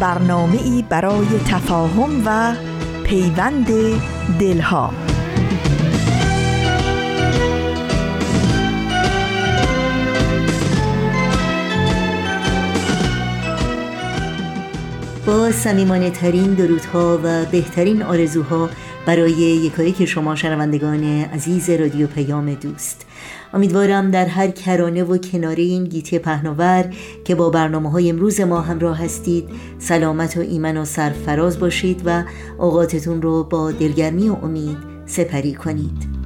برنامه ای برای تفاهم و پیوند دلها. با سمیمانه ترین درودها و بهترین آرزوها برای یکایی که شما شنوندگان عزیز رادیو پیام دوست. امیدوارم در هر کرانه و کناره این گیتی پهناور که با برنامه های امروز ما همراه هستید سلامت و ایمن و سرفراز باشید و اوقاتتون رو با دلگرمی و امید سپری کنید.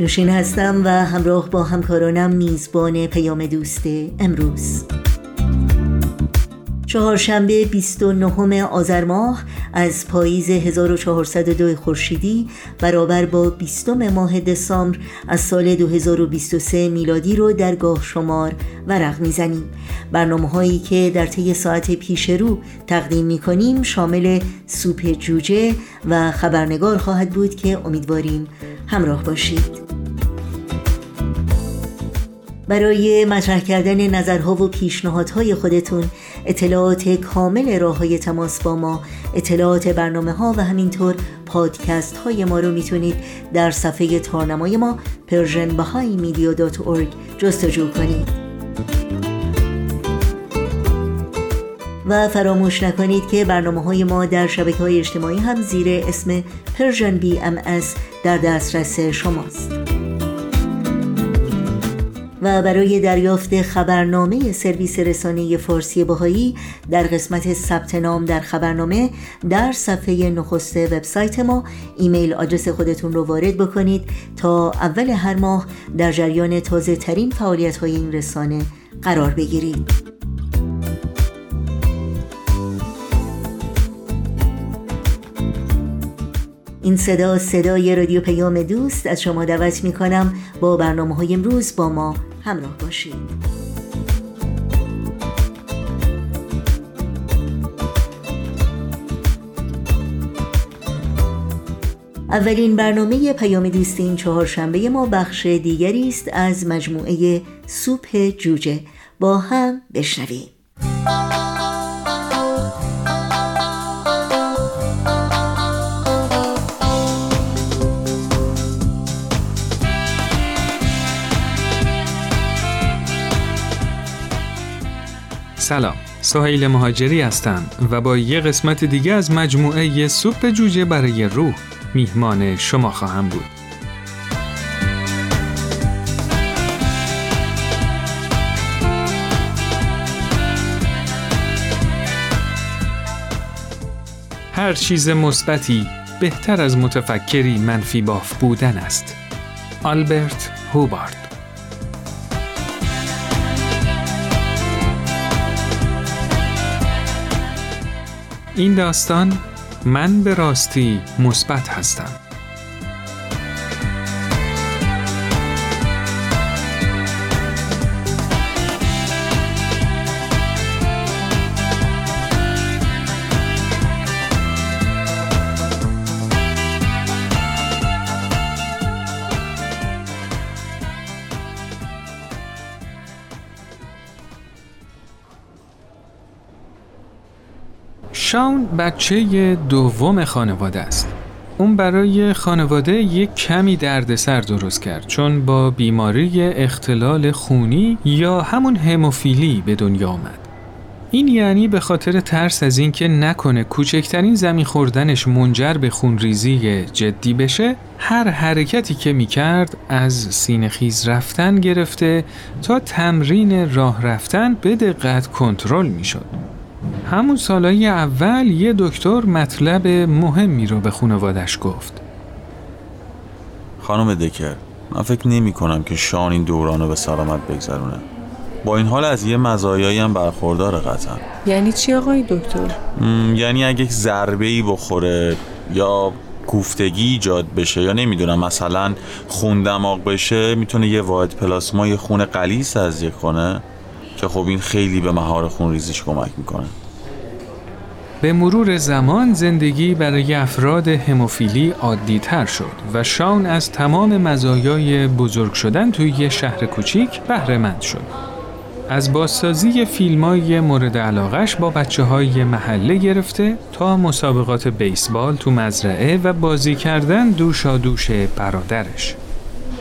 نوشین هستم و همراه با همکارانم میزبان پیام دوست امروز. چهارشنبه 29 آذر ماه از پاییز 1402 خورشیدی برابر با 20 ماه دسامبر از سال 2023 میلادی رو در گاه شمار ورق می‌زنیم. برنامه هایی که در طی ساعت پیش رو تقدیم می کنیم شامل سوپ جوجه و خبرنگار خواهد بود که امیدواریم همراه باشید. برای مطرح کردن نظرها و پیشنهادهای خودتون اطلاعات کامل راه های تماس با ما. اطلاعات برنامه ها و همینطور پادکست های ما رو می‌تونید در صفحه تارنمای ما persianbahaimedia.org جستجو کنید. و فراموش نکنید که برنامه های ما در شبکه های اجتماعی هم زیر اسم Persian BMS در دسترس شماست. و برای دریافت خبرنامه سرویس رسانه فارسی باهایی در قسمت ثبت نام در خبرنامه در صفحه نخست وبسایت ما ایمیل آدرس خودتون رو وارد بکنید تا اول هر ماه در جریان تازه ترین فعالیت های این رسانه قرار بگیرید. این صدا صدای رادیو پیام دوست از شما دعوت می کنم با برنامه های امروز با ما همراه باشید. اولین برنامه پیام دوست این چهارشنبه ما بخش دیگری است از مجموعه سوپ جوجه. با هم بشنویم. سلام. سهیل مهاجری هستم و با یه قسمت دیگه از مجموعه سوپ جوجه برای روح میهمان شما خواهم بود. هر چیز مثبتی بهتر از متفکری منفی باف بودن است. آلبرت هوبارد. این داستان من به راستی مثبت هستم. شاون بچه دوم خانواده است. اون برای خانواده یک کمی دردسر درست کرد چون با بیماری اختلال خونی یا همون هموفیلی به دنیا آمد. این یعنی به خاطر ترس از اینکه نکنه کوچکترین زمین خوردنش منجر به خونریزی جدی بشه هر حرکتی که می‌کرد از سینه خیز رفتن گرفته تا تمرین راه رفتن به دقت کنترل می‌شد. همون سالهای اول یه دکتر مطلب مهمی رو به خانوادش گفت. خانم دکر من فکر نمی کنم که شان این دوران رو به سلامت بگذرونه با این حال از یه مزایایی هم برخوردار قطعا یعنی چی آقای دکتر؟ یعنی اگه یک ضربه ای بخوره یا کوفتگی ایجاد بشه یا نمی‌دونم مثلا خون دماغ بشه می‌تونه یه واحد پلاسما یه خون قلیس تزریق کنه که خب این خیلی به مهار خون ریزیش کمک می‌کنه به مرور زمان زندگی برای افراد هموفیلی عادی تر شد و شان از تمام مزایای بزرگ شدن توی یه شهر کوچیک بهره مند شد. از بازسازی فیلم های مورد علاقش با بچه های محله گرفته تا مسابقات بیسبال تو مزرعه و بازی کردن دوشا دوش برادرش.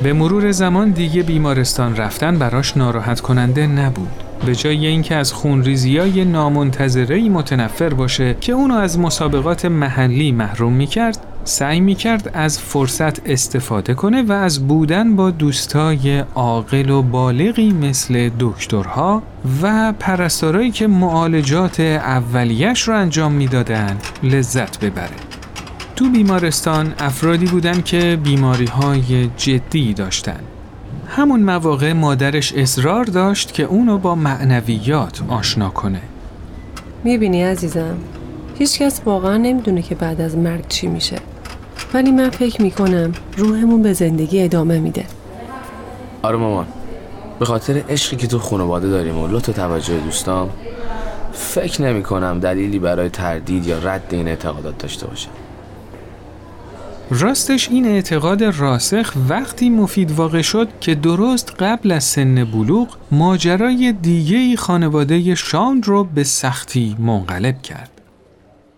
به مرور زمان دیگه بیمارستان رفتن براش ناراحت کننده نبود. به جای اینکه از خونریزی های نامنتظره متنفر باشه که اونو از مسابقات محلی محروم می‌کرد سعی می‌کرد از فرصت استفاده کنه و از بودن با دوستای عاقل و بالغی مثل دکترها و پرستارایی که معالجات اولیش رو انجام می‌دادن لذت ببره. تو بیمارستان افرادی بودن که بیماری های جدی داشتن. همون مواقع مادرش اصرار داشت که اونو با معنویات آشنا کنه. می‌بینی عزیزم؟ هیچکس واقعا نمی‌دونه که بعد از مرگ چی میشه. ولی من فکر می‌کنم روحمون به زندگی ادامه میده. آره مامان. به خاطر عشقی که تو خانواده داریم و لطف توجه دوستام فکر نمی کنم دلیلی برای تردید یا رد این اعتقادات داشته باشم. راستش این اعتقاد راسخ وقتی مفید واقع شد که درست قبل از سن بلوغ ماجرای دیگه خانواده شان رو به سختی منقلب کرد.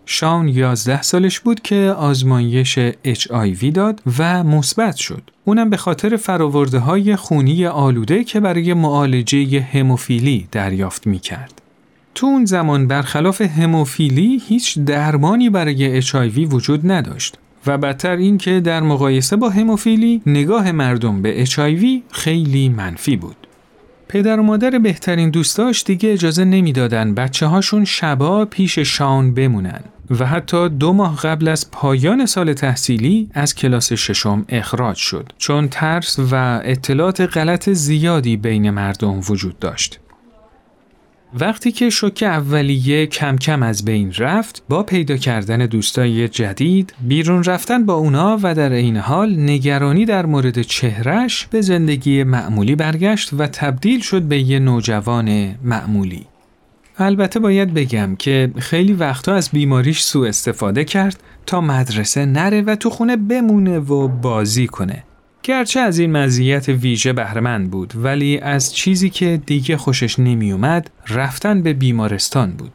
شان 11 سالش بود که آزمایش HIV داد و مثبت شد. اونم به خاطر فراورده های خونی آلوده که برای معالجه هموفیلی دریافت می کرد. تو اون زمان برخلاف هموفیلی هیچ درمانی برای HIV وجود نداشت و بدتر این که در مقایسه با هموفیلی نگاه مردم به HIV خیلی منفی بود. پدر و مادر بهترین دوستاش دیگه اجازه نمی‌دادن بچه هاشون شبا پیش شان بمونن و حتی دو ماه قبل از پایان سال تحصیلی از کلاس ششم اخراج شد چون ترس و اطلاعات غلط زیادی بین مردم وجود داشت. وقتی که شوک اولیه کم کم از بین رفت با پیدا کردن دوستای جدید بیرون رفتن با اونا و در این حال نگرانی در مورد چهرش به زندگی معمولی برگشت و تبدیل شد به یه نوجوان معمولی. البته باید بگم که خیلی وقتا از بیماریش سوء استفاده کرد تا مدرسه نره و تو خونه بمونه و بازی کنه. گرچه از این مزیت ویژه بهرمند بود ولی از چیزی که دیگه خوشش نمیومد رفتن به بیمارستان بود.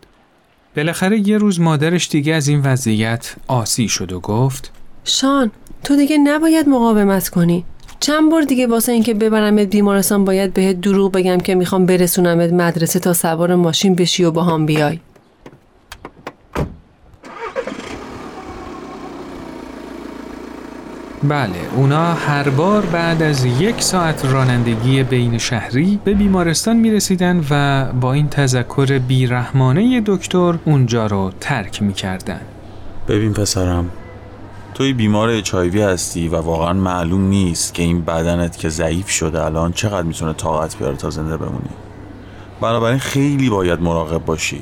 بالاخره یه روز مادرش دیگه از این وضعیت آسی شد و گفت شان تو دیگه نباید مقاومت کنی چند بار دیگه واسه اینکه ببرمت بیمارستان باید بهت دروغ بگم که می‌خوام برسونمت مدرسه تا سوار ماشین بشی و با بیای بله اونا هر بار بعد از یک ساعت رانندگی بین شهری به بیمارستان می رسیدن و با این تذکر بیرحمانه دکتر اونجا رو ترک می کردن. ببین پسرم توی بیمار اچایوی هستی و واقعا معلوم نیست که این بدنت که ضعیف شده الان چقدر می‌تونه طاقت بیاره تا زنده بمونی. بنابراین خیلی باید مراقب باشی.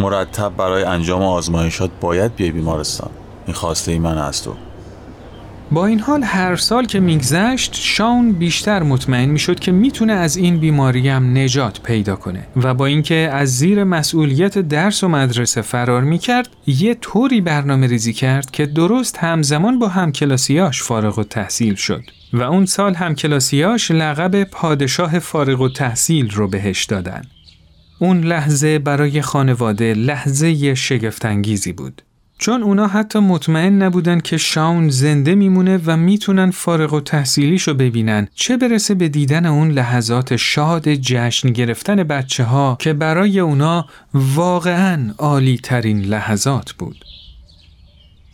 مرتب برای انجام آزمایشات باید بیای بیمارستان. این خواسته ای من از تو با این حال هر سال که میگذشت شاون بیشتر مطمئن می‌شد که می‌تونه از این بیماری هم نجات پیدا کنه و با اینکه از زیر مسئولیت درس و مدرسه فرار می‌کرد یه طوری برنامه ریزی کرد که درست همزمان با همکلاسیاش فارغ و تحصیل شد و اون سال همکلاسیاش لقب پادشاه فارغ و تحصیل رو بهش دادن. اون لحظه برای خانواده لحظه شگفتانگیزی بود. چون اونا حتی مطمئن نبودن که شاون زنده میمونه و می‌تونن فارغ و تحصیلیشو ببینن چه برسه به دیدن اون لحظات شاد جشن گرفتن بچه ها که برای اونا واقعا عالی ترین لحظات بود.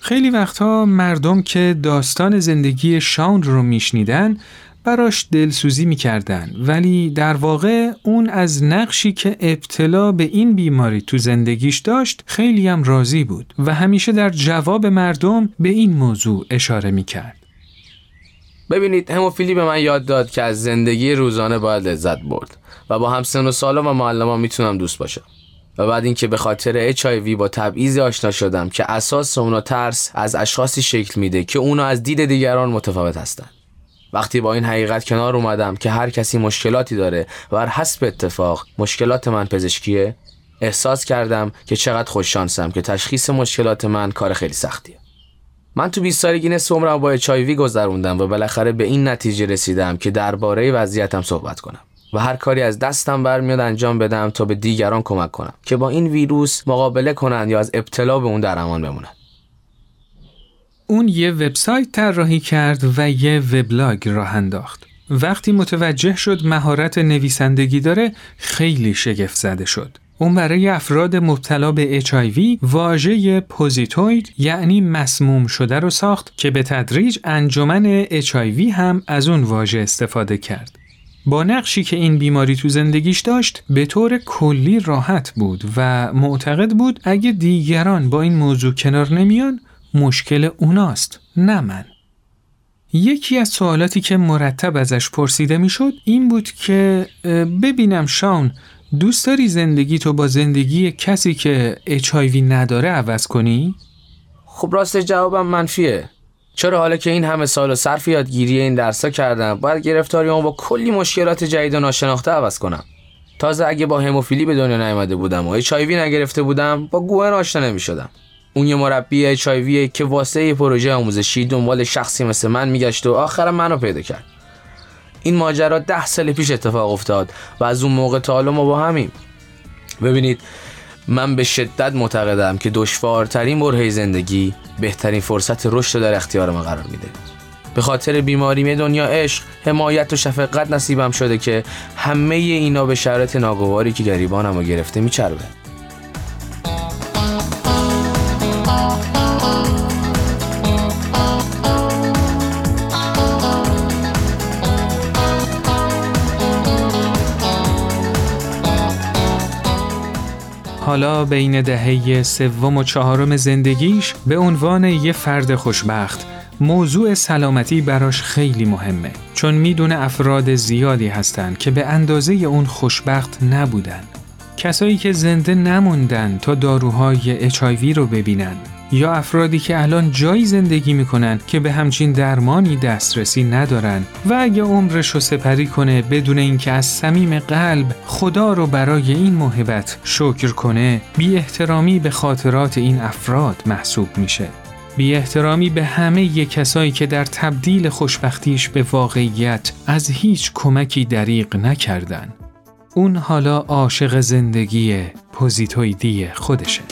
خیلی وقتها مردم که داستان زندگی شاون رو میشنیدن براش دلسوزی می‌کردن. ولی در واقع اون از نقشی که ابتلا به این بیماری تو زندگیش داشت خیلی هم راضی بود و همیشه در جواب مردم به این موضوع اشاره می‌کرد. ببینید هموفیلی به من یاد داد که از زندگی روزانه باید لذت برد و با همسن و سالا و معلما می‌تونم دوست باشم. و بعد اینکه به خاطر HIV با تبعیض آشنا شدم که اساس اونا ترس از اشخاصی شکل میده که اونا از دید دیگران متفاوت هستند وقتی با این حقیقت کنار اومدم که هر کسی مشکلاتی داره و بر حسب اتفاق مشکلات من پزشکیه احساس کردم که چقدر خوش شانسم که تشخیص مشکلات من کار خیلی سختیه. من تو 20 سالگی نصف عمرم با چایوی گذروندم و بالاخره به این نتیجه رسیدم که درباره وضعیتم صحبت کنم و هر کاری از دستم برمیاد انجام بدم تا به دیگران کمک کنم که با این ویروس مقابله کنند یا از ابتلا به اون در امان بمونند اون یه وبسایت طراحی کرد و یه وبلاگ راه انداخت. وقتی متوجه شد مهارت نویسندگی داره خیلی شگفت زده شد. اون برای افراد مبتلا به HIV واژه پوزیتوید یعنی مسموم شده رو ساخت که به تدریج انجمن HIV هم از اون واژه استفاده کرد. با نقشی که این بیماری تو زندگیش داشت به طور کلی راحت بود و معتقد بود اگه دیگران با این موضوع کنار نمیان مشکل اوناست نه من. یکی از سوالاتی که مرتب ازش پرسیده می‌شد این بود که ببینم شاون دوست داری زندگی تو با زندگی کسی که HIV نداره عوض کنی؟ خب راست جوابم منفیه. چرا حالا که این همه سال و صرف یادگیری این درسا کردم باید گرفتاریمو با کلی مشکلات جدید و ناشناخته عوض کنم؟ تازه اگه با هموفیلی به دنیا نیامده بودم و HIV نگرفته بودم با گوهن آشنا نمی‌شدم. اون یه مربی اچ که واسه یه پروژه آموزشی دنبال شخصی مثل من میگشت و آخرم منو پیدا کرد. این ماجرا ده سال پیش اتفاق افتاد و از اون موقع تا حالا ما با همیم. ببینید من به شدت معتقدم که دشوارترین برهه زندگی بهترین فرصت رشد در اختیار ما قرار میده. به خاطر بیماری دنیا عشق حمایت و شفقت نصیبم شده که همه اینا به شرط ناگواری که گریبانم رو گرفته میچربه. حالا بین دهه سوم و چهارم زندگیش به عنوان یه فرد خوشبخت موضوع سلامتی براش خیلی مهمه چون می‌دونه افراد زیادی هستند که به اندازه اون خوشبخت نبودن. کسایی که زنده نموندن تا داروهای HIV رو ببینن یا افرادی که الان جایی زندگی می‌کنن که به همچین درمانی دسترسی ندارن و اگه عمرش رو سپری کنه بدون اینکه از صمیم قلب خدا رو برای این موهبت شکر کنه بی احترامی به خاطرات این افراد محسوب میشه. بی احترامی به همه ی کسایی که در تبدیل خوشبختیش به واقعیت از هیچ کمکی دریغ نکردن. اون حالا عاشق زندگی پوزیتویدی خودشه.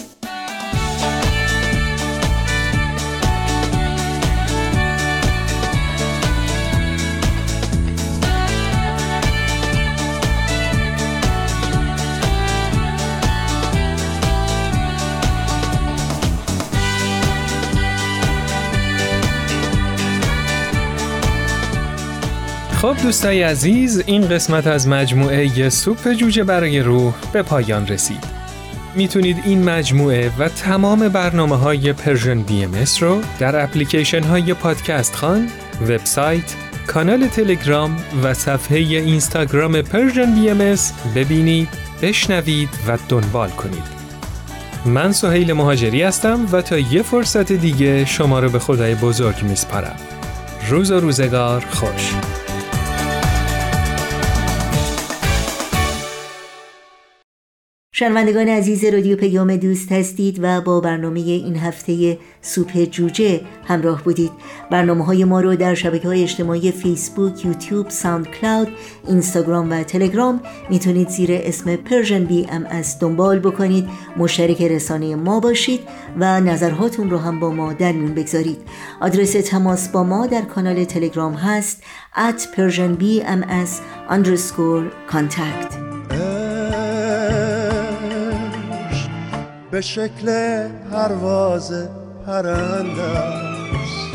خب دوستای عزیز این قسمت از مجموعه سوپ جوجه برای روح به پایان رسید می‌تونید این مجموعه و تمام برنامه های Persian BMS رو در اپلیکیشن های پادکست خوان، وبسایت، کانال تلگرام و صفحه اینستاگرام Persian BMS ببینید، بشنوید و دنبال کنید. من سهیل مهاجری هستم و تا یه فرصت دیگه شما رو به خدای بزرگ میسپارم. روز و روزگار خوش. شنوندگان عزیز رادیو پیام دوست هستید و با برنامه این هفته سوپ جوجه همراه بودید. برنامه های ما رو در شبکه های اجتماعی فیسبوک، یوتیوب، ساوند کلاود، اینستاگرام و تلگرام می‌تونید زیر اسم Persian BMS دنبال بکنید. مشترک رسانه ما باشید و نظرهاتون رو هم با ما در میون بگذارید. آدرس تماس با ما در کانال تلگرام هست at persianbms underscore contact. به شکل پرواز پرنده است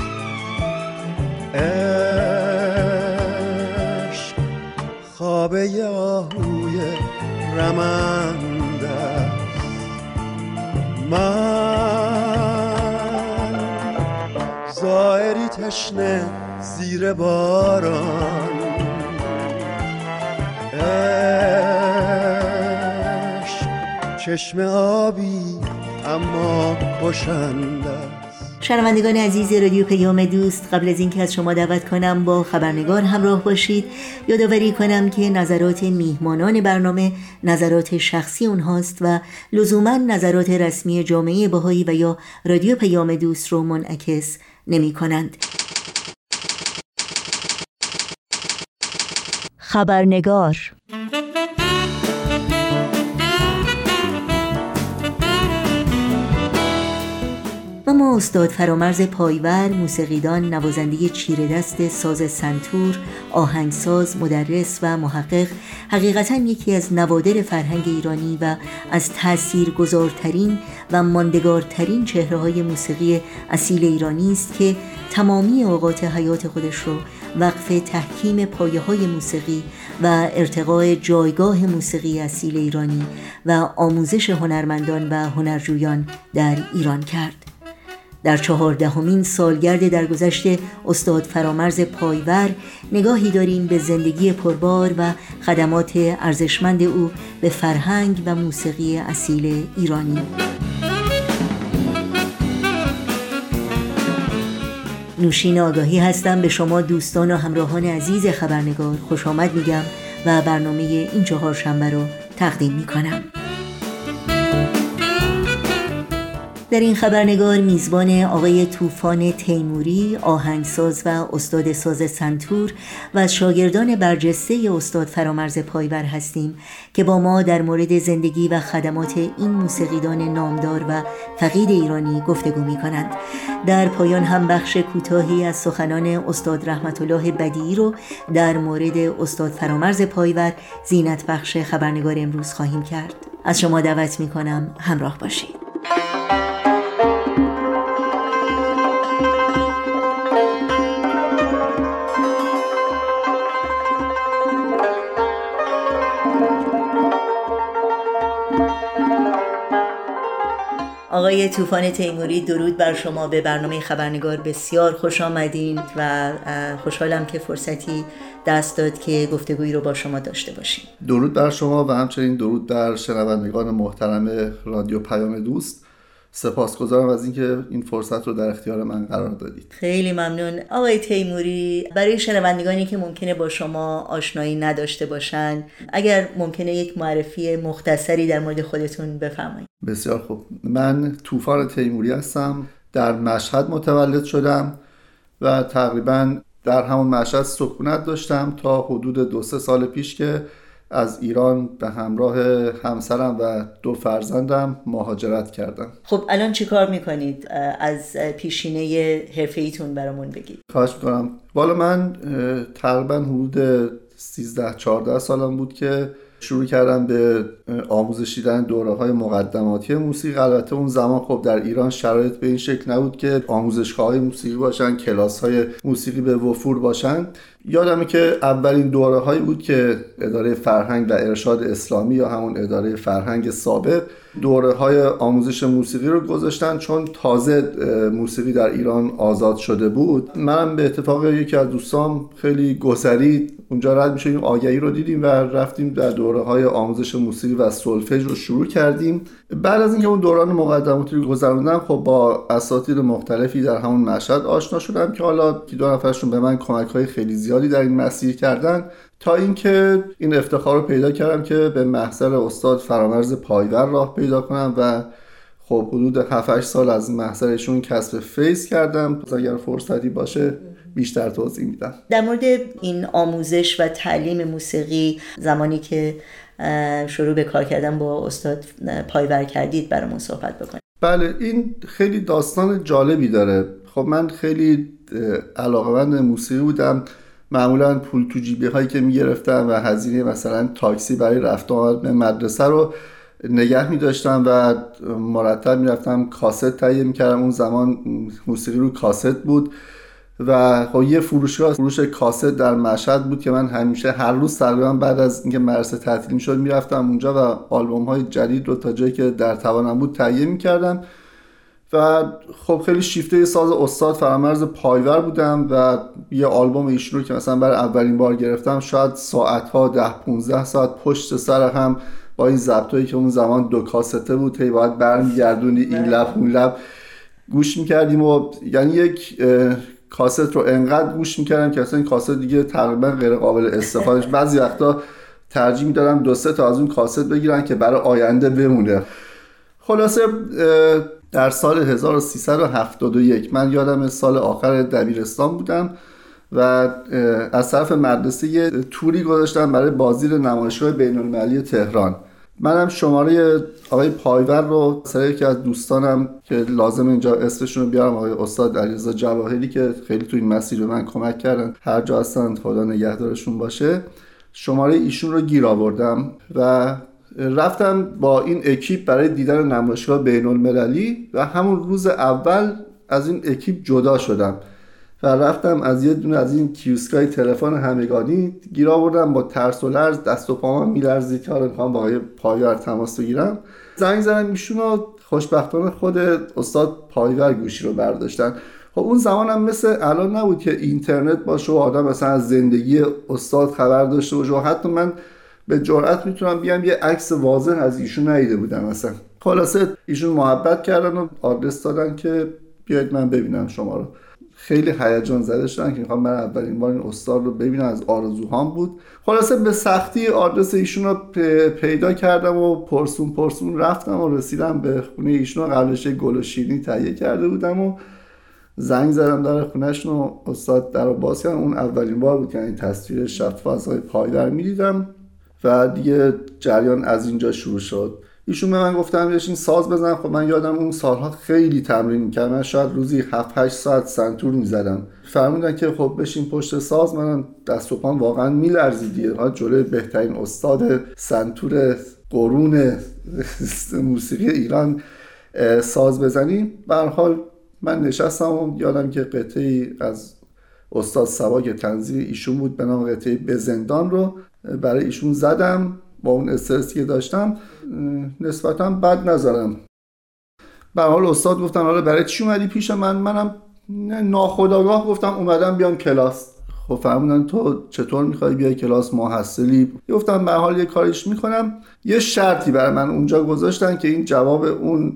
عشق خوابه آهوی رمنده است. من زائری تشنه زیر باران. چشم آبی اما خوشنده شنوندگان عزیز رادیو پیام دوست قبل از اینکه از شما دعوت کنم با خبرنگار همراه باشید یادآوری کنم که نظرات میهمانان برنامه نظرات شخصی اونهاست و لزوما نظرات رسمی جامعه باهایی و یا رادیو پیام دوست رو منعکس نمی کنند. خبرنگار استاد فرامرز پایور موسیقیدان نوازنده چیره دست ساز سنتور آهنگساز مدرس و محقق حقیقتا یکی از نوادر فرهنگ ایرانی و از تأثیر گذارترین و ماندگارترین چهره های موسیقی اصیل ایرانی است که تمامی اوقات حیات خودش رو وقف تحکیم پایه های موسیقی و ارتقاء جایگاه موسیقی اصیل ایرانی و آموزش هنرمندان و هنرجویان در ایران کرد. در چهاردهمین سالگرد درگذشت استاد فرامرز پایور نگاهی داریم به زندگی پربار و خدمات ارزشمند او به فرهنگ و موسیقی اصیل ایرانی. نوشین آگاهی هستم. به شما دوستان و همراهان عزیز خبرنگار خوش آمد میگم و برنامه این چهار شنبه رو تقدیم می‌کنم. در این خبرنگار میزبان آقای طوفان تیموری آهنگساز و استاد ساز سنتور و شاگردان برجسته استاد فرامرز پایور هستیم که با ما در مورد زندگی و خدمات این موسیقیدان نامدار و فقید ایرانی گفتگو می کنند در پایان هم بخش کوتاهی از سخنان استاد رحمت الله بدیعی رو در مورد استاد فرامرز پایور زینت بخش خبرنگار امروز خواهیم کرد. از شما دعوت می کنم همراه باشید. آقای طوفان تیموری درود بر شما. به برنامه خبرنگار بسیار خوش آمدین و خوشحالم که فرصتی دست داد که گفتگویی رو با شما داشته باشیم. درود بر شما و همچنین درود بر شنوندگان محترم رادیو پیام دوست. سپاسگزارم از اینکه این فرصت رو در اختیار من قرار دادید. خیلی ممنون. آقای تیموری برای شنوندگانی که ممکنه با شما آشنایی نداشته باشند اگر ممکنه یک معرفی مختصری در مورد خودتون بفرمایید. بسیار خوب. من طوفان تیموری هستم در مشهد متولد شدم و تقریبا در همون مشهد سکونت داشتم تا حدود دو سه سال پیش که از ایران به همراه همسرم و دو فرزندم مهاجرت کردم. خب الان چی کار می‌کنید؟ از پیشینه حرفه ایتون برامون بگید. خواهش می‌کنم. والا من تقریبا حدود 13 14 سالم بود که شروع کردم به آموزش دیدن دوره های مقدماتی موسیقی. البته اون زمان خب در ایران شرایط به این شکل نبود که آموزشگاه های موسیقی باشن کلاس های موسیقی به وفور باشن. یادمه که اولین دوره هایی بود که اداره فرهنگ و ارشاد اسلامی یا همون اداره فرهنگ ثابت دوره های آموزش موسیقی رو گذاشتن چون تازه موسیقی در ایران آزاد شده بود. منم به اتفاق یکی از دوستام خیلی گذری اونجا رد میشه این آگهی رو دیدیم و رفتیم در دوره های آموزش موسیقی و سولفژ رو شروع کردیم. بعد از اینکه اون دوران مقدماتی رو گذروندم خب با اساتید مختلفی در همون مشهد آشنا شدم که حالا دو نفرشون به من کمک های خیلی زیاد زیادی در این مسیر کردن تا اینکه این افتخار رو پیدا کردم که به محضر استاد فرامرز پایور راه پیدا کنم و خب حدود 7 سال از محضرشون کسب فیض کردم. اگر فرصتی باشه بیشتر توضیح میدم. در مورد این آموزش و تعلیم موسیقی زمانی که شروع به کار کردن با استاد پایور کردید برامون صحبت بکنید. بله این خیلی داستان جالبی داره. خب من خیلی علاقمند موسیقی بودم. معمولا پول تو جیبی هایی که می‌گرفتم و هزینه مثلا تاکسی برای رفت آمد به مدرسه رو نگه می داشتم و مرتب می‌رفتم کاست تهیه می‌کردم. اون زمان موسیقی رو کاست بود. و خب یه فروشگاه فروش کاست در مشهد بود که من همیشه هر روز تقریبا بعد از اینکه مدرسه تعطیل می‌شد می‌رفتم اونجا و آلبوم های جدید رو تا جایی که در توانم بود تهیه می‌کردم. و خب خیلی شیفته ساز استاد فرامرز پایور بودم و یه آلبوم ایشون رو که مثلا برای اولین بار گرفتم شاید ساعت ها ده 15 ساعت پشت سر هم با این ضبطایی که اون زمان دو کاسته بود هی باید برمیگردونی این لب اون لب. گوش می‌کردیم و یعنی یک کاست رو انقدر گوش می‌کردم که اصلا این کاست دیگه تقریبا غیر قابل استفاده بعضی وقتا ترجیح می‌دادم دو سه تا از اون کاست بگیرن که برای آینده بمونه. خلاصه در سال 1371 من یادم سال آخر دبیرستان بودم و از طرف مدرسه یه توری گذاشتم برای بازی نمایشگاه بین المللی تهران. منم شماره آقای پایور رو سر یکی از دوستانم که لازم اینجا اسمشون رو بیارم آقای استاد علیرضا جواهری که خیلی تو این مسیر به من کمک کردن. هر جا هستن خدا نگهدارشون باشه. شماره ایشون رو گیر آوردم و رفتم با این اکیپ برای دیدن نمایشگاه بین المللی و همون روز اول از این اکیپ جدا شدم. و رفتم از یه دونه از این کیوسکای تلفن همگانی گیر آوردم با ترس و لرز دست و پاهم میلرزید که حالا می‌خوام با آقای تماس بگیرم. زنگ زدم ایشون خوشبختانه خود استاد پایور گوشی رو برداشتن. خب اون زمان هم مثل الان نبود که اینترنت باشه و آدم مثلا از زندگی استاد خبر داشته باشه و حتی من به جرئت می‌تونم بیام یه عکس واضح از ایشون ندیده بودم مثلا خلاصه ایشون محبت کردن و آدرس دادن که بیاید من ببینم شما رو. خیلی هیجان زده شدن که می‌خوام من اولین بار این استاد رو ببینم از آرزوهام بود. خلاصه به سختی آدرس ایشون رو پیدا کردم و پرسون پرسون رفتم و رسیدم به خونه ایشون رو قبلش گل و شیرینی تهیه کرده بودم و زنگ زدم در خونهشون و استاد در رو باز کردم. اون اولین بار بود که این تصویر شفاف از های پایدر می‌دیدم و دیگه جریان از اینجا شروع شد. ایشون به من گفتم این ساز بزن. خب من یادم اون سالها خیلی تمرین می‌کردم. من شاید روزی 7 8 ساعت سنتور می‌زدم. فرمودن که خب بشین پشت ساز. منم دست و پام واقعا میلرزید دیگه. جلوی بهترین استاد سنتور قرون موسیقی ایران ساز بزنیم به حال من نشستم و یادم که قطعی از استاد سوا که تنظیم ایشون بود به نام قطعه به زندان رو. برای ایشون زدم. با اون استرسی که داشتم نسبتا بد نظرم. به حال استاد گفتن حالا برای چی اومدی پیش من؟ منم ناخداگاه گفتم اومدم بیام کلاس. خب فرمودن تو چطور می‌خوای بیای کلاس؟ محصلی گفتم به حال یه کاریش می‌کنم. یه شرطی برای من اونجا گذاشتن که این جواب اون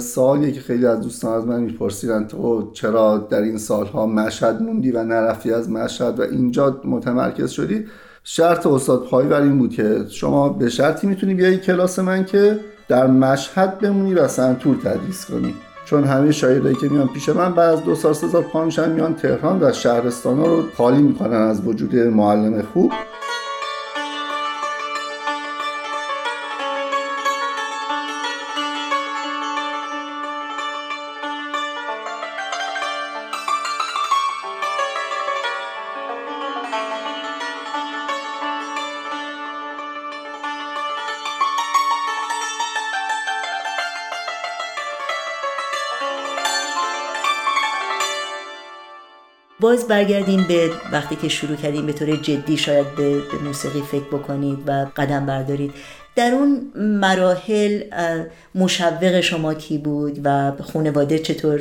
سوالیه که خیلی از دوستان از من میپرسیدن تو چرا در این سالها مشهد موندی و نرفتی از مشهد و اینجا متمرکز شدی؟ شرط استاد پایور این بود که شما به شرطی می‌تونی بیای کلاس من که در مشهد بمونی و سنتور تدریس کنی. چون همه شاگردایی که میان پیش من بعد از دو سال سه سال پا میشن میان تهران و شهرستان رو خالی می‌کنن از وجود معلم خوب. باز برگردیم به وقتی که شروع کردیم به طور جدی شاید به, به موسیقی فکر بکنید و قدم بردارید. در اون مراحل مشوق شما کی بود و خانواده چطور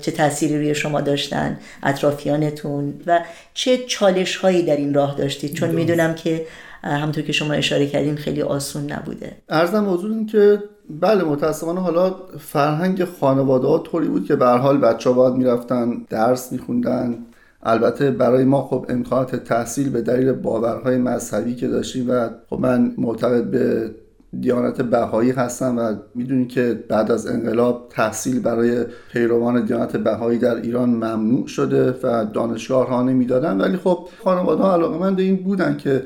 چه تأثیری روی شما داشتن اطرافیانتون و چه چالش هایی در این راه داشتید؟ چون می‌دونم که همونطور که شما اشاره کردیم خیلی آسون نبوده. ارزم حضور این که بله متاسفانه حالا فرهنگ خانواده ها طوری بود که به حال بچه ها باید می‌رفتن درس میخوندن البته برای ما خب امکانات تحصیل به دلیل باورهای مذهبی که داشتیم و خب من معتقد به دیانت بهایی هستم و می‌دونید که بعد از انقلاب تحصیل برای پیروان دیانت بهایی در ایران ممنوع شده و دانشگاه ها نمی‌دادن. ولی خب خانواده ها علاقه این بودن که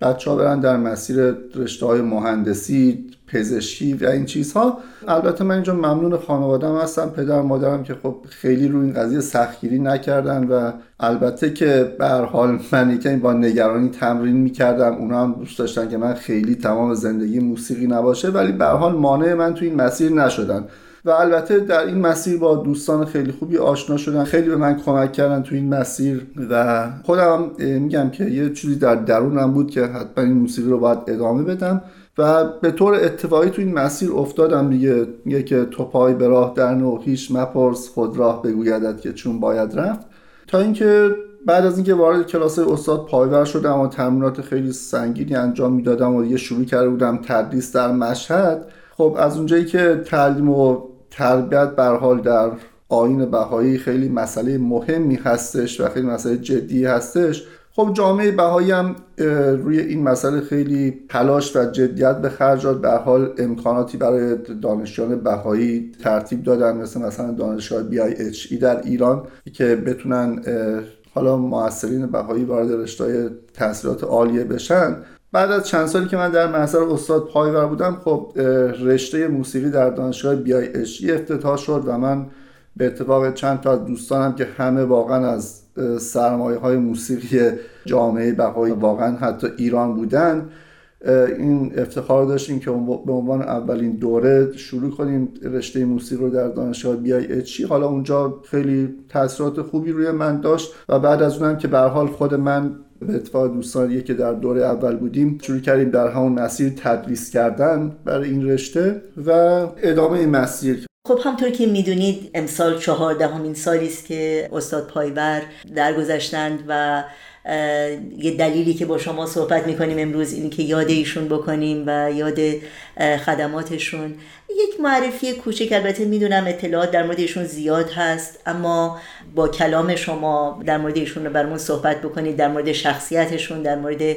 بچه ها برن در مسیر رشته های مهندسی پزشکی و این چیزها. البته من اینجا ممنون خانوادم هستم پدر مادرم که خب خیلی روی این قضیه سختگیری نکردن و البته که به حال من که با نگرانی تمرین می‌کردم. اونا هم دوست داشتن که من خیلی تمام زندگی موسیقی نباشه ولی به حال مانع من تو این مسیر نشدن. و البته در این مسیر با دوستان خیلی خوبی آشنا شدن خیلی به من کمک کردن تو این مسیر و خودم میگم که یه چیزی در درونم بود که حتما این موسیقی رو باید ادامه بدم. و به طور اتفاقی تو این مسیر افتادم دیگه. میگه که تو پای به راه در نو هیچ مپرس خود راه بگویدت که چون باید رفت. تا اینکه بعد از اینکه وارد کلاس استاد پایور شدم و تمرینات خیلی سنگینی انجام می‌دادم و یه شروع کرده بودم تدریس در مشهد خب از اونجایی که تعلیم و تربیت بر حال در آین بهایی خیلی مسئله مهمی هستش و خیلی مسئله جدی هستش خب جامعه بهایی هم روی این مسئله خیلی تلاش و جدیت به خرج داد. به حال امکاناتی برای دانشجویان بهایی ترتیب دادن مثل مثلا دانشگاه BIHE در ایران که بتونن حالا موثرین بهایی وارد رشته تحصیلات عالیه بشن. بعد از چند سالی که من در محضر استاد پایور بودم خب رشته موسیقی در دانشگاه BIHE افتتاح شد و من به اتفاق چند تا از دوستانم که همه واقعا از سرمایه های موسیقی جامعه بهایی واقعا حتی ایران بودن. این افتخار داشتیم که به عنوان اولین دوره شروع کنیم رشته موسیقی رو در دانشگاه بیای اچی حالا اونجا خیلی تاثیرات خوبی روی من داشت و بعد از اونم که به حال خود من به اتفاق دوستانی که در دوره اول بودیم شروع کردیم در همون مسیر تدریس کردن برای این رشته و ادامه این مسیر خب همطور که می‌دونید امسال چهاردهمین سالی است که استاد پایور درگذشتند و یه دلیلی که با شما صحبت می‌کنیم امروز اینه که یاد ایشون بکنیم و یاد خدماتشون. یک معرفی کوچک البته می‌دونم اطلاعات در مورد ایشون زیاد هست اما با کلام شما در مورد ایشون رو برمون صحبت بکنید در مورد شخصیتشون در مورد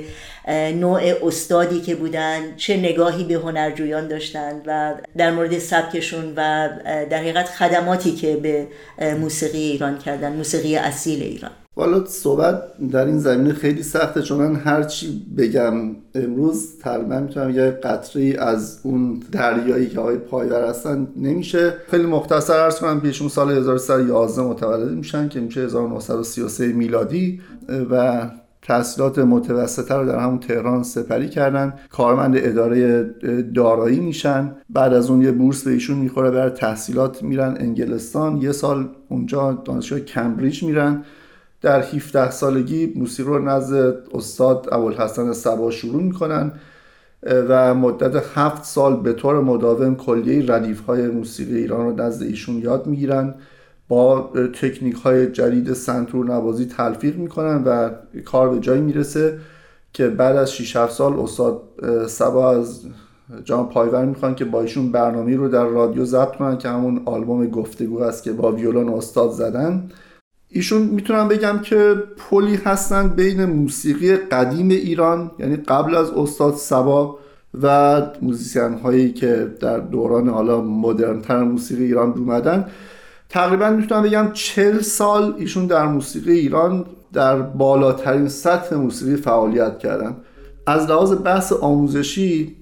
نوع استادی که بودن چه نگاهی به هنرجویان داشتند و در مورد سبکشون و در حقیقت خدماتی که به موسیقی ایران کردن موسیقی اصیل ایران. والا صحبت در این زمینه خیلی سخته چون من هرچی بگم امروز تقریبا می‌تونم یه قطری از اون دریایی که آقای پایور هستن نمیشه. خیلی مختصر ارز کنم پیشون سال 1311 متولد میشن که میشه 1933 میلادی و تحصیلات متوسطه رو در همون تهران سپری کردن. کارمند اداره دارایی میشن. بعد از اون یه بورس به ایشون می‌خوره برای تحصیلات میرن انگلستان. یه سال اونجا دانشگاه کمبریج میرن. در 17 سالگی موسیقی رو نزد استاد ابوالحسن سبا شروع می‌کنن و مدت هفت سال به طور مداوم کلیه ردیف های موسیقی ایران رو نزد ایشون یاد می‌گیرن با تکنیک های جدید سنتور نوازی تلفیق می‌کنن و کار به جایی می‌رسه که بعد از 6 7 سال استاد صبا از جناب پایور می‌خوان که با ایشون برنامه رو در رادیو ضبط کنن که همون آلبوم گفتگو است که با ویولون استاد زدن. ایشون می‌تونم بگم که پلی هستن بین موسیقی قدیم ایران یعنی قبل از استاد صبا و موزیسین هایی که در دوران حالا مدرنتر موسیقی ایران اومدن. تقریبا می‌تونم بگم چل سال ایشون در موسیقی ایران در بالاترین سطح موسیقی فعالیت کردن. از لحاظ بحث آموزشی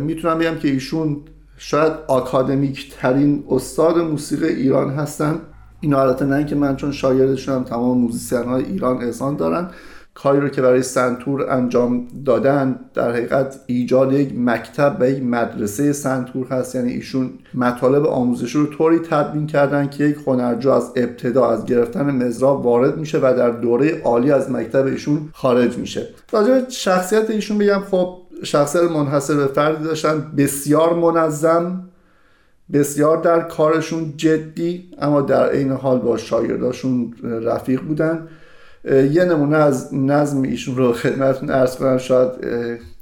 می‌تونم بگم که ایشون شاید آکادمیک ترین استاد موسیقی ایران هستن. این البته نه که من چون شاگردشونم تمام موزیسین های ایران اذعان دارن کاری رو که برای سنتور انجام دادن در حقیقت ایجاد یک مکتب و یک مدرسه سنتور هست. یعنی ایشون مطالب آموزشی رو طوری تدوین کردن که یک هنرجو از ابتدا از گرفتن مضراب وارد میشه و در دوره عالی از مکتب ایشون خارج میشه. راجع شخصیت ایشون بگم خب شخصیت منحصر به فردی داشتن بسیار منظم. بسیار در کارشون جدی اما در عین حال با شاگرداشون رفیق بودن. یه نمونه از نظم ایشون رو خدمتتون ارز کنم شاید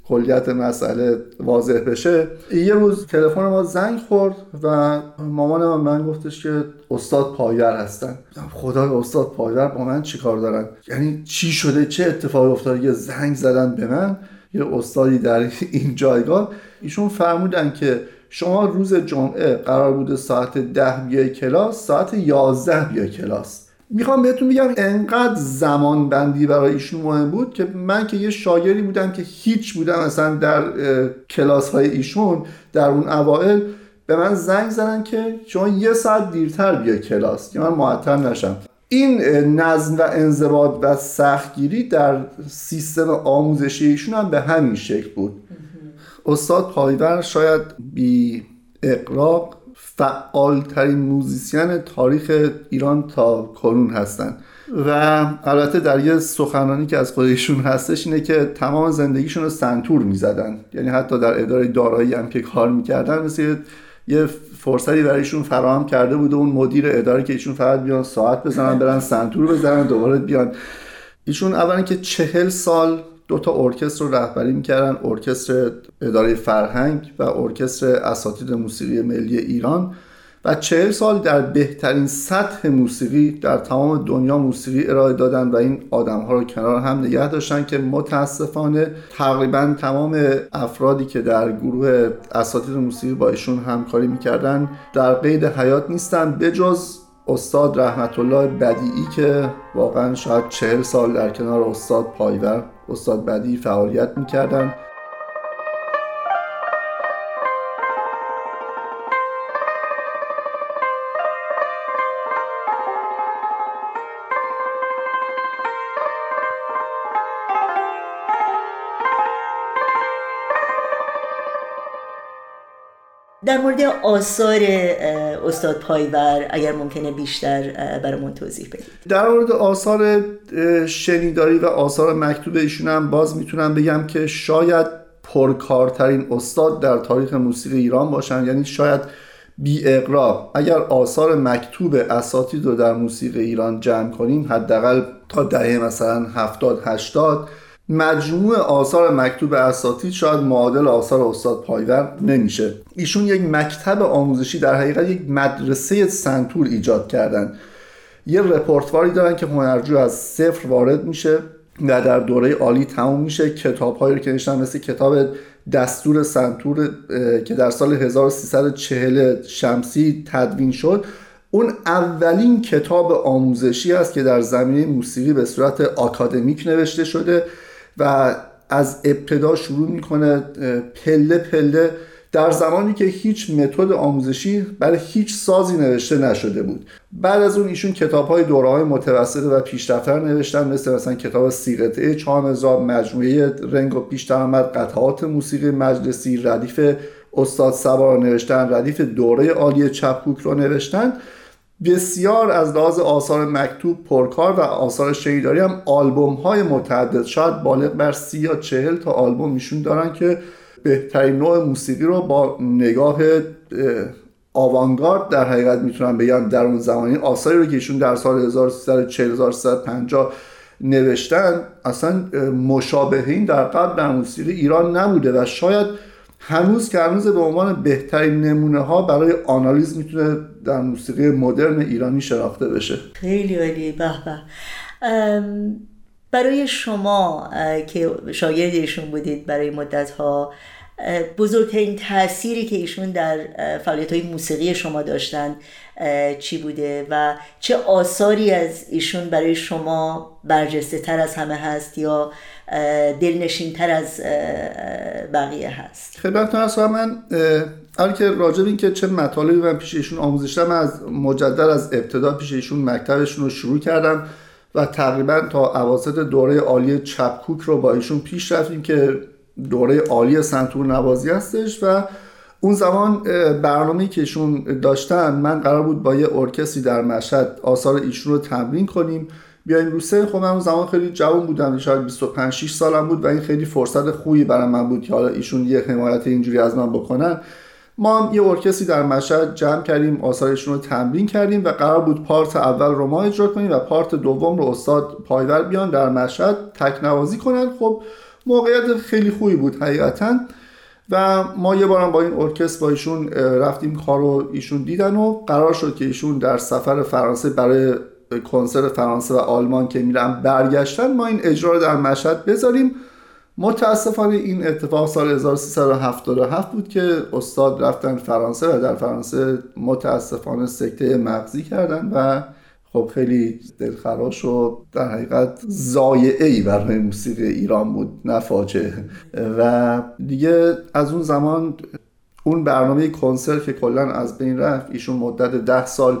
کلیت مسئله واضح بشه. یه روز تلفن ما زنگ خورد و مامان من, من گفتش که استاد پایور هستن. خدا استاد پایور با من چیکار دارن؟ یعنی چی شده؟ چه اتفاقی افتاد یه زنگ زدن به من یه استادی در این جایگاه. ایشون فرمودن که شما روز جمعه قرار بوده ساعت ده بیای کلاس ساعت یازده بیای کلاس. می‌خوام بهتون بگم انقدر زمان بندی برای ایشون مهم بود که من که یه شاگردی بودم که هیچ بودم اصلا در کلاس های ایشون در اون اوائل به من زنگ زدن که شما یه ساعت دیرتر بیا کلاس که من معطل نشم. این نظم و انضباط و سختگیری در سیستم آموزشی ایشون هم به همین شکل بود. استاد پایور شاید بی اغراق فعالترین موزیسین تاریخ ایران تا کنون هستند و البته در یه سخنرانی که از خودشون هستش اینه که تمام زندگیشون رو سنتور می‌زدن. یعنی حتی در اداره دارایی هم که کار می‌کردن مثل یه فرصتی برایشون فراهم کرده بوده اون مدیر اداره که ایشون فقط بیان ساعت بزنن برن سنتور بزنن دوباره بیان. ایشون اولا که چهل سال دو تا ارکستر رو رهبری می‌کردن ارکستر اداره فرهنگ و ارکستر اساتید موسیقی ملی ایران. و چهل سال در بهترین سطح موسیقی در تمام دنیا موسیقی ارائه دادن و این آدم ها رو کنار هم نگه داشتن که متاسفانه تقریبا تمام افرادی که در گروه اساتید موسیقی با ایشون همکاری می‌کردن در قید حیات نیستن بجز استاد رحمت الله بدیعی که واقعا شاید چهل سال در کنار استاد پایور استاد بدیعی فعالیت می‌کردن. در مورد آثار استاد پایور اگر ممکنه بیشتر برامون توضیح بدید. در مورد آثار شنیداری و آثار مکتوب ایشون هم باز می‌تونم بگم که شاید پرکارترین استاد در تاریخ موسیقی ایران باشن. یعنی شاید بی اغراق اگر آثار مکتوب اساتید رو در موسیقی ایران جمع کنیم حداقل تا دهه مثلا 70 80 مجموع آثار مکتوب اساتید شاید معادل آثار استاد پایور نمیشه. ایشون یک مکتب آموزشی در حقیقت یک مدرسه سنتور ایجاد کردن. یه رپورتواری دارن که هنرجو از صفر وارد میشه و در دوره عالی تموم میشه. کتاب هایی رو که نشتن مثل کتاب دستور سنتور که در سال 1340 شمسی تدوین شد. اون اولین کتاب آموزشی است که در زمینه موسیقی به صورت آکادمیک نوشته شده. و از ابتدا شروع می‌کنه پله پله. در زمانی که هیچ متد آموزشی برای هیچ سازی نوشته نشده بود. بعد از اون ایشون کتاب های دوره های متوسطه و پیشرفتر نوشتن مثل مثلا کتاب سیغته چهارمزار مجموعه رنگ و پیش قطعات موسیقی مجلسی ردیف استاد سبا رو نوشتن ردیف دوره عالی چپکوک رو نوشتن. بسیار از لحاظ آثار مکتوب پرکار و آثار شنیداری هم آلبوم های متعدد. شاید بالغ بر سی یا چهل تا آلبوم ایشون دارن که بهترین نوع موسیقی رو با نگاه آوانگارد در حقیقت می‌تونم بگم در اون زمانی آثاری رو که ایشون در سال 1340 نوشتن اصلا مشابه این در قبل در موسیقی ایران نبوده و شاید هنوز که هنوز به عنوان بهترین نمونه ها برای آنالیز می‌تونه در موسیقی مدرن ایرانی شناخته بشه. خیلی عالی به برای شما که شاگرد ایشون بودید برای مدت ها بزرگترین تأثیری که ایشون در فعالیت های موسیقی شما داشتن چی بوده و چه آثاری از ایشون برای شما برجسته تر از همه هست یا دلنشین تر از بقیه هست؟ خدمتتون هست. من اول که راجب این که چه مطالبی من پیش ایشون آموزش از مجدد از ابتدا پیش ایشون مکتبشون رو شروع کردم و تقریبا تا اواسط دوره عالی چپکوک رو با ایشون پیش رفتیم که دوره عالی سنتور نوازی هستش و اون زمان برنامه که ایشون داشتن من قرار بود با یه ارکستری در مشهد آثار ایشون رو تمرین کنیم. بیایم رو سن. خب من اون زمان خیلی جوان بودم شاید 25 6 سالم بود و این خیلی فرصت خوبی برای من بود که حالا ایشون یه حمایت اینجوری از من بکنن. ما هم یه ارکستری در مشهد جمع کردیم آثارشون رو تمرین کردیم و قرار بود پارت اول رو ما اجرا کنیم و پارت دوم رو استاد پایور بیان در مشهد تکنوازی کنن. خب موقعیت خیلی خوبی بود حقیقتا. و ما یه بارم با این ارکستر با ایشون رفتیم کارو ایشون دیدن و قرار شد که ایشون در سفر فرانسه برای کنسرت فرانسه و آلمان که میرن برگشتن ما این اجرا رو در مشهد بذاریم. متاسفانه این اتفاق سال 1377 بود که استاد رفتن فرانسه و در فرانسه متاسفانه سکته مغزی کردن و خب خیلی دلخراش و در حقیقت زایعه ای برای موسیقی ایران بود نه فاجعه. و دیگه از اون زمان اون برنامه کنسرت که کلا از بین رفت ایشون مدت ده سال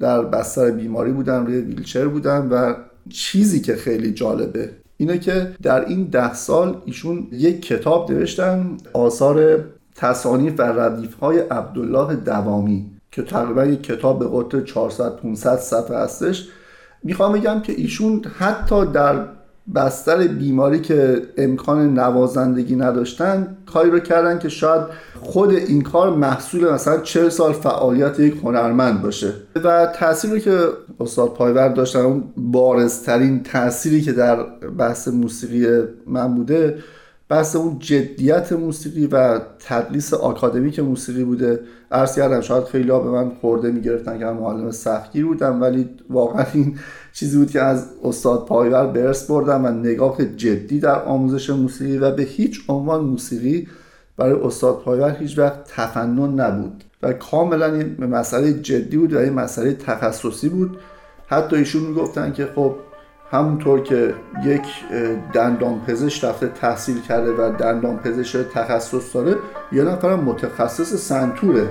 در بستر بیماری بودن روی ویلچر بودن و چیزی که خیلی جالبه اینه که در این ده سال ایشون یک کتاب نوشتن آثار تصانیف و ردیف های عبدالله دوامی. که تقریبا یک کتاب به قطر 400 500 صفحه هستش. می‌خوام بگم که ایشون حتی در بستر بیماری که امکان نوازندگی نداشتن کاری رو کردن که شاید خود این کار محصول مثلا 40 سال فعالیت یک هنرمند باشه. و تأثیری که استاد پایور داشتن اون بارزترین تأثیری که در بحث موسیقی من بوده بحث اون جدیت موسیقی و تدلیس آکادمیک موسیقی بوده. عرض کردم شاید خیلی ها به من خورده می‌گرفتن که من معلم سختگیر بودم ولی واقعا این چیزی بود که از استاد پایور برس بردم و نگاه جدی در آموزش موسیقی و به هیچ عنوان موسیقی برای استاد پایور هیچ وقت تفنن نبود و کاملا این مسئله جدی بود و این مسئله تخصصی بود. حتی ایشون می‌گفتن که خب همونطور که یک دندان پزشک رفته تحصیل کرده و دندان پزشک تخصص داره یه نفر متخصص سنتوره.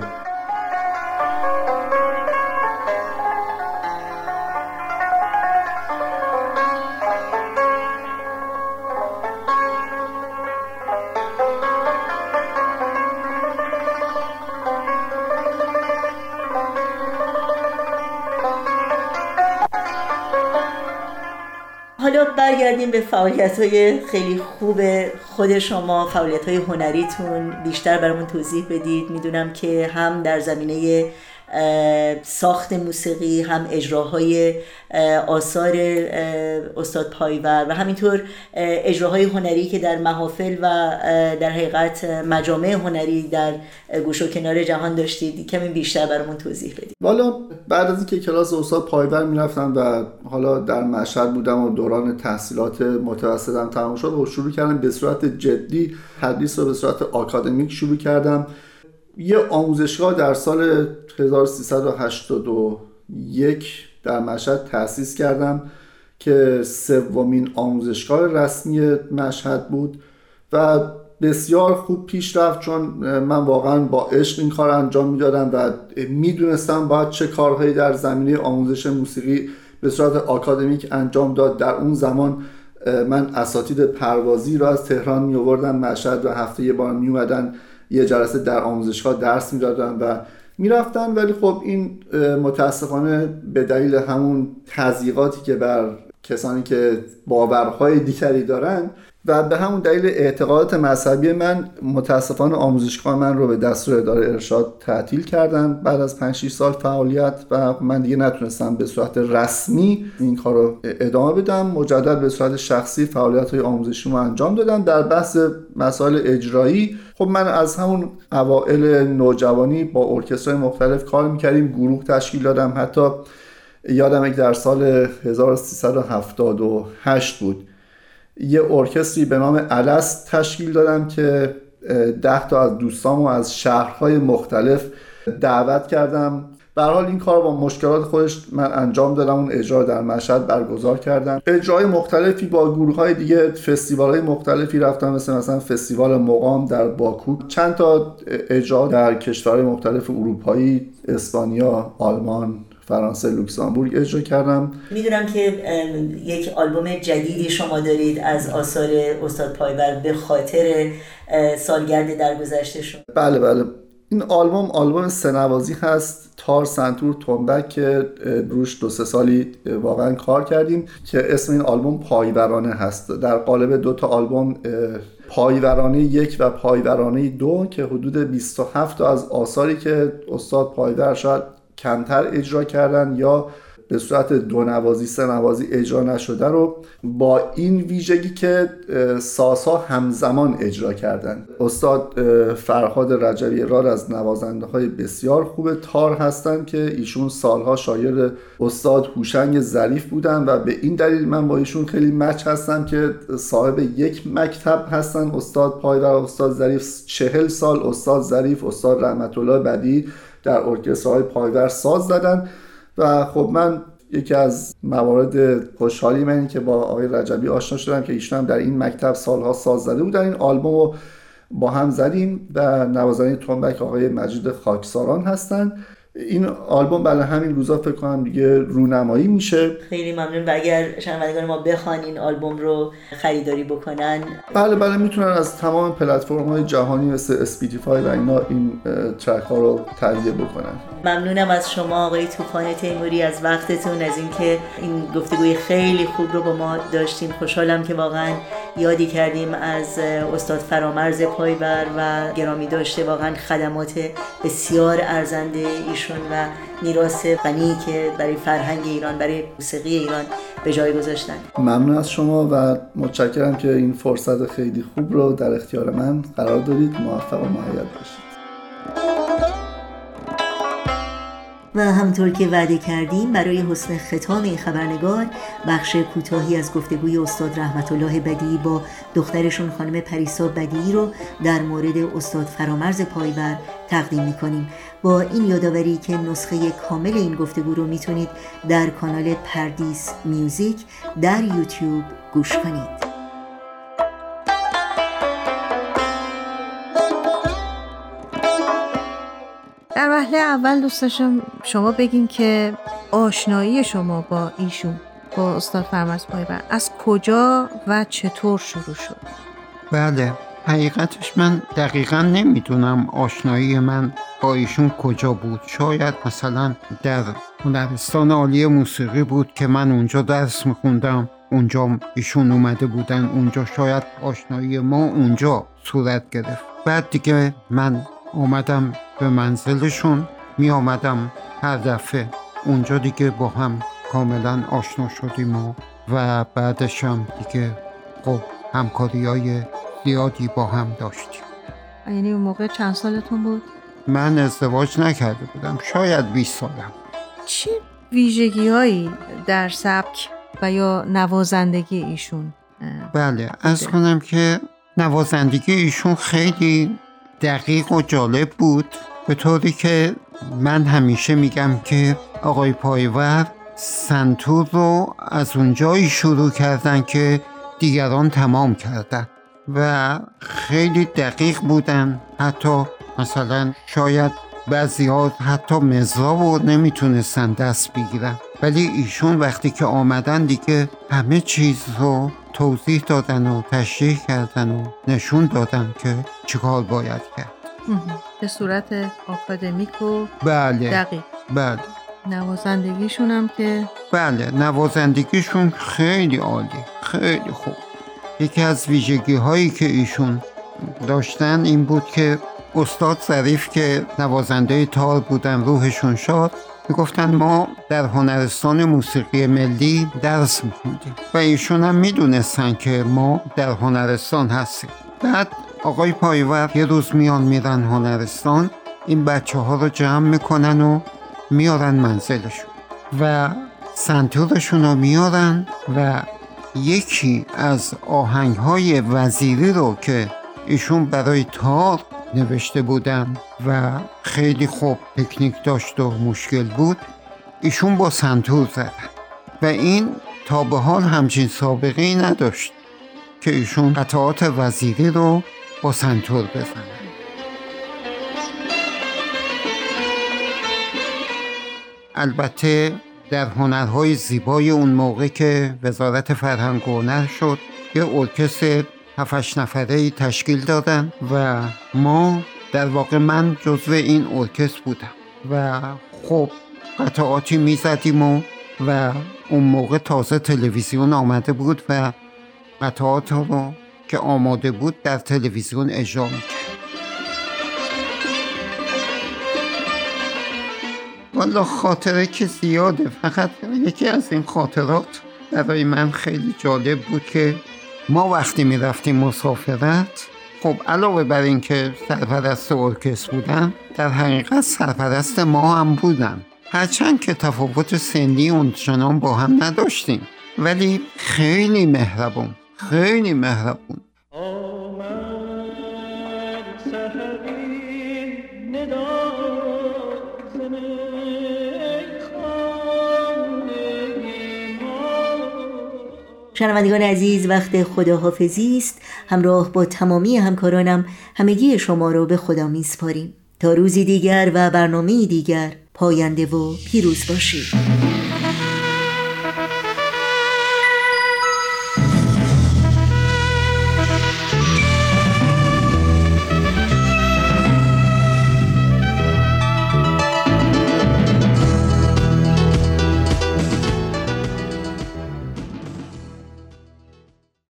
به فعالیت های خیلی خوب خود شما فعالیت های هنریتون بیشتر برامون توضیح بدید. می‌دونم که هم در زمینه ساخت موسیقی هم اجراهای آثار استاد پایور و همینطور اجراهای هنری که در محافل و در حقیقت مجامع هنری در گوش و کنار جهان داشتید کمی بیشتر برامون توضیح بدید. والا بعد از اینکه کلاس استاد پایور می‌رفتم و حالا در مشهد بودم و دوران تحصیلات متوسطم تمام شد و شروع کردم به صورت جدی تدریس رو به صورت آکادمیک شروع کردم. یه آموزشگاه در سال 1381 در مشهد تأسیس کردم که سومین آموزشگاه رسمی مشهد بود و بسیار خوب پیش رفت چون من واقعا با عشق این کار انجام می‌دادم و می‌دونستم باید چه کارهایی در زمینه آموزش موسیقی به صورت آکادمیک انجام داد. در اون زمان من اساتید پروازی را از تهران می آوردم مشهد و هفته یه بار می اومدن یه جلسه در آموزشگاه درس می‌دادن و می‌رفتن. ولی خب این متاسفانه به دلیل همون تضییقاتی که بر کسانی که باورهای دیگری دارن و به همون دلیل اعتقادات مذهبی من متاسفانه آموزشگاه من رو به دستور اداره ارشاد تعطیل کردن. بعد از 5 6 سال فعالیت و من دیگه نتونستم به صورت رسمی این کار رو ادامه بدم. مجدد به صورت شخصی فعالیت های آموزشی رو انجام دادم. در بحث مسائل اجرایی خب من از همون اوائل نوجوانی با ارکسترهای مختلف کار می‌کردیم. گروه تشکیل دادم. حتی یادم در سال 1378 بود. یه ارکستری به نام الست تشکیل دادم که ده تا از دوستامو از شهرهای مختلف دعوت کردم. به حال این کار با مشکلات خودش من انجام دادم اون اجرا در مشهد برگزار کردم. اجرای مختلفی با گروه های دیگه فستیوال های مختلفی رفتم مثل مثلا فستیوال مقام در باکو. چند تا اجرا در کشورهای مختلف اروپایی اسپانیا آلمان. فرانسه لوکزامبورگ اجرا کردم. می‌دونم که یک آلبوم جدیدی شما دارید از آثار استاد پایور به خاطر سالگرد درگذشتهشون بله بله. این آلبوم آلبوم سه‌نوازی هست. تار سنتور تنبک که روش دو سه سالی واقعا کار کردیم که اسم این آلبوم پایورانه هست. در قالب دو تا آلبوم پایورانه یک و پایورانه دو که حدود 27 تا از آثاری که استاد پایور شاید کمتر اجرا کردن یا به صورت دو نوازی سه نوازی اجرا نشده رو با این ویژگی که ساسا همزمان اجرا کردن. استاد فرهاد رجبی رار از نوازنده های بسیار خوب تار هستن که ایشون سالها شایر استاد هوشنگ ظریف بودن و به این دلیل من با ایشون خیلی مچ هستم که صاحب یک مکتب هستن. استاد پای و استاد ظریف چهل سال استاد ظریف استاد رحمت الله بدی در ارکسترهای پایور ساز زدن و خب من یکی از موارد خوشحالی من که با آقای رجبی آشنا شدم که ایشون هم در این مکتب سالها ساز زده بودن این آلبوم رو با هم زدیم و نوازنده تنبک آقای مجید خاکساران هستند این آلبوم برای همین روزا فکر کنم دیگه رونمایی میشه. خیلی ممنون و اگر شنوندگان ما بخوان این آلبوم رو خریداری بکنن. بله بله می‌تونن از تمام پلتفرم های جهانی مثل Spotify و اینا این ترک ها رو تهیه بکنن. ممنونم از شما آقای توفان تیموری از وقتتون از اینکه این گفتگوی خیلی خوب رو با ما داشتیم خوشحالم که واقعا یادی کردیم از استاد فرامرز پایبر و گرامی داشته. واقعا خدمات بسیار ارزنده ایشون و میراث غنی که برای فرهنگ ایران برای موسیقی ایران به جای گذاشتن. ممنون از شما و متشکرم که این فرصت خیلی خوب رو در اختیار من قرار دادید. موفق و معید باشید. و همطور که وعده کردیم برای حسن ختام این خبرنگار بخش کوتاهی از گفتگوی استاد رحمت الله بدی با دخترشون خانم پریسا بدی رو در مورد استاد فرامرز پایور تقدیم می‌کنیم. با این یادآوری که نسخه کامل این گفتگو رو می‌تونید در کانال پردیس میوزیک در یوتیوب گوش کنید. در وهله اول دوست داشتم شما بگین که آشنایی شما با ایشون با استاد فرمز پایبر از کجا و چطور شروع شد؟ بله. حقیقتش من دقیقا نمی‌دونم آشنایی من با ایشون کجا بود. شاید مثلا در هنرستان عالی موسیقی بود که من اونجا درس میخوندم. اونجا ایشون اومده بودن اونجا. شاید آشنایی ما اونجا صورت گرفت. بعد دیگه من اومدم به منزلشون. می آمدم هر دفعه اونجا دیگه با هم کاملا آشنا شدیم و, و بعدش هم دیگه خب همکاری های زیادی با هم داشتیم. یعنی اون موقع چند سالتون بود؟ من ازدواج نکرده بودم. شاید 20 سالم. چی ویژگی هایی در سبک و یا نوازندگی ایشون؟ بله از کنم که نوازندگی ایشون خیلی دقیق و جالب بود. به طوری که من همیشه میگم که آقای پایور سنتور رو از اونجایی شروع کردن که دیگران تمام کردن. و خیلی دقیق بودن. حتی مثلا شاید بعضی ها حتی مزرا رو نمی‌تونستن دست بگیرن. ولی ایشون وقتی که آمدن دیگه همه چیز رو توضیح دادن و تشریح کردن و نشون دادن که چیکار باید کرد. به صورت آکادمیک و بله. دقیق. بله. نوازندگیشون هم که بله. نوازندگیشون خیلی عالی. خیلی خوب. یکی از ویژگی هایی که ایشون داشتن این بود که استاد ظریف که نوازنده تار بودن روحشون شاد می‌گفتن ما در هنرستان موسیقی ملی درس میخوندیم و ایشون هم می‌دونستن که ما در هنرستان هستیم. بعد آقای پایور یه روز میان میرن هنرستان این بچه ها رو جمع می‌کنن و میارن منزلشون و سنتورشون رو میارن و یکی از آهنگ های وزیری رو که ایشون برای تار نوشته بودن و خیلی خوب تکنیک داشت و مشکل بود ایشون با سنتور زدن و این تا به حال همچین سابقه ای نداشت که ایشون قطعات وزیری رو با سنتور بزنن البته در هنرهای زیبای اون موقع که وزارت فرهنگ و هنر شد یه ارکستر هفتش نفره ای تشکیل دادن و ما در واقع من جزو این ارکستر بودم. و خب قطعاتی می‌زدیم و و اون موقع تازه تلویزیون آمده بود و قطعات رو که آماده بود در تلویزیون اجرا می‌کرد والا خاطره که زیاده. فقط یکی از این خاطرات برای من خیلی جالب بود که ما وقتی می‌رفتیم مسافرت خب علاوه بر اینکه سرپرست ارکستر بودن در حقیقت سرپرست ما هم بودن هرچند که تفاوت سنی اونچنان با هم نداشتیم. ولی خیلی مهربون خیلی مهربون. شنوندگان عزیز وقت خداحافظی است. همراه با تمامی همکارانم همگی شما رو به خدا میسپاریم. تا روزی دیگر و برنامه دیگر پاینده و پیروز باشید.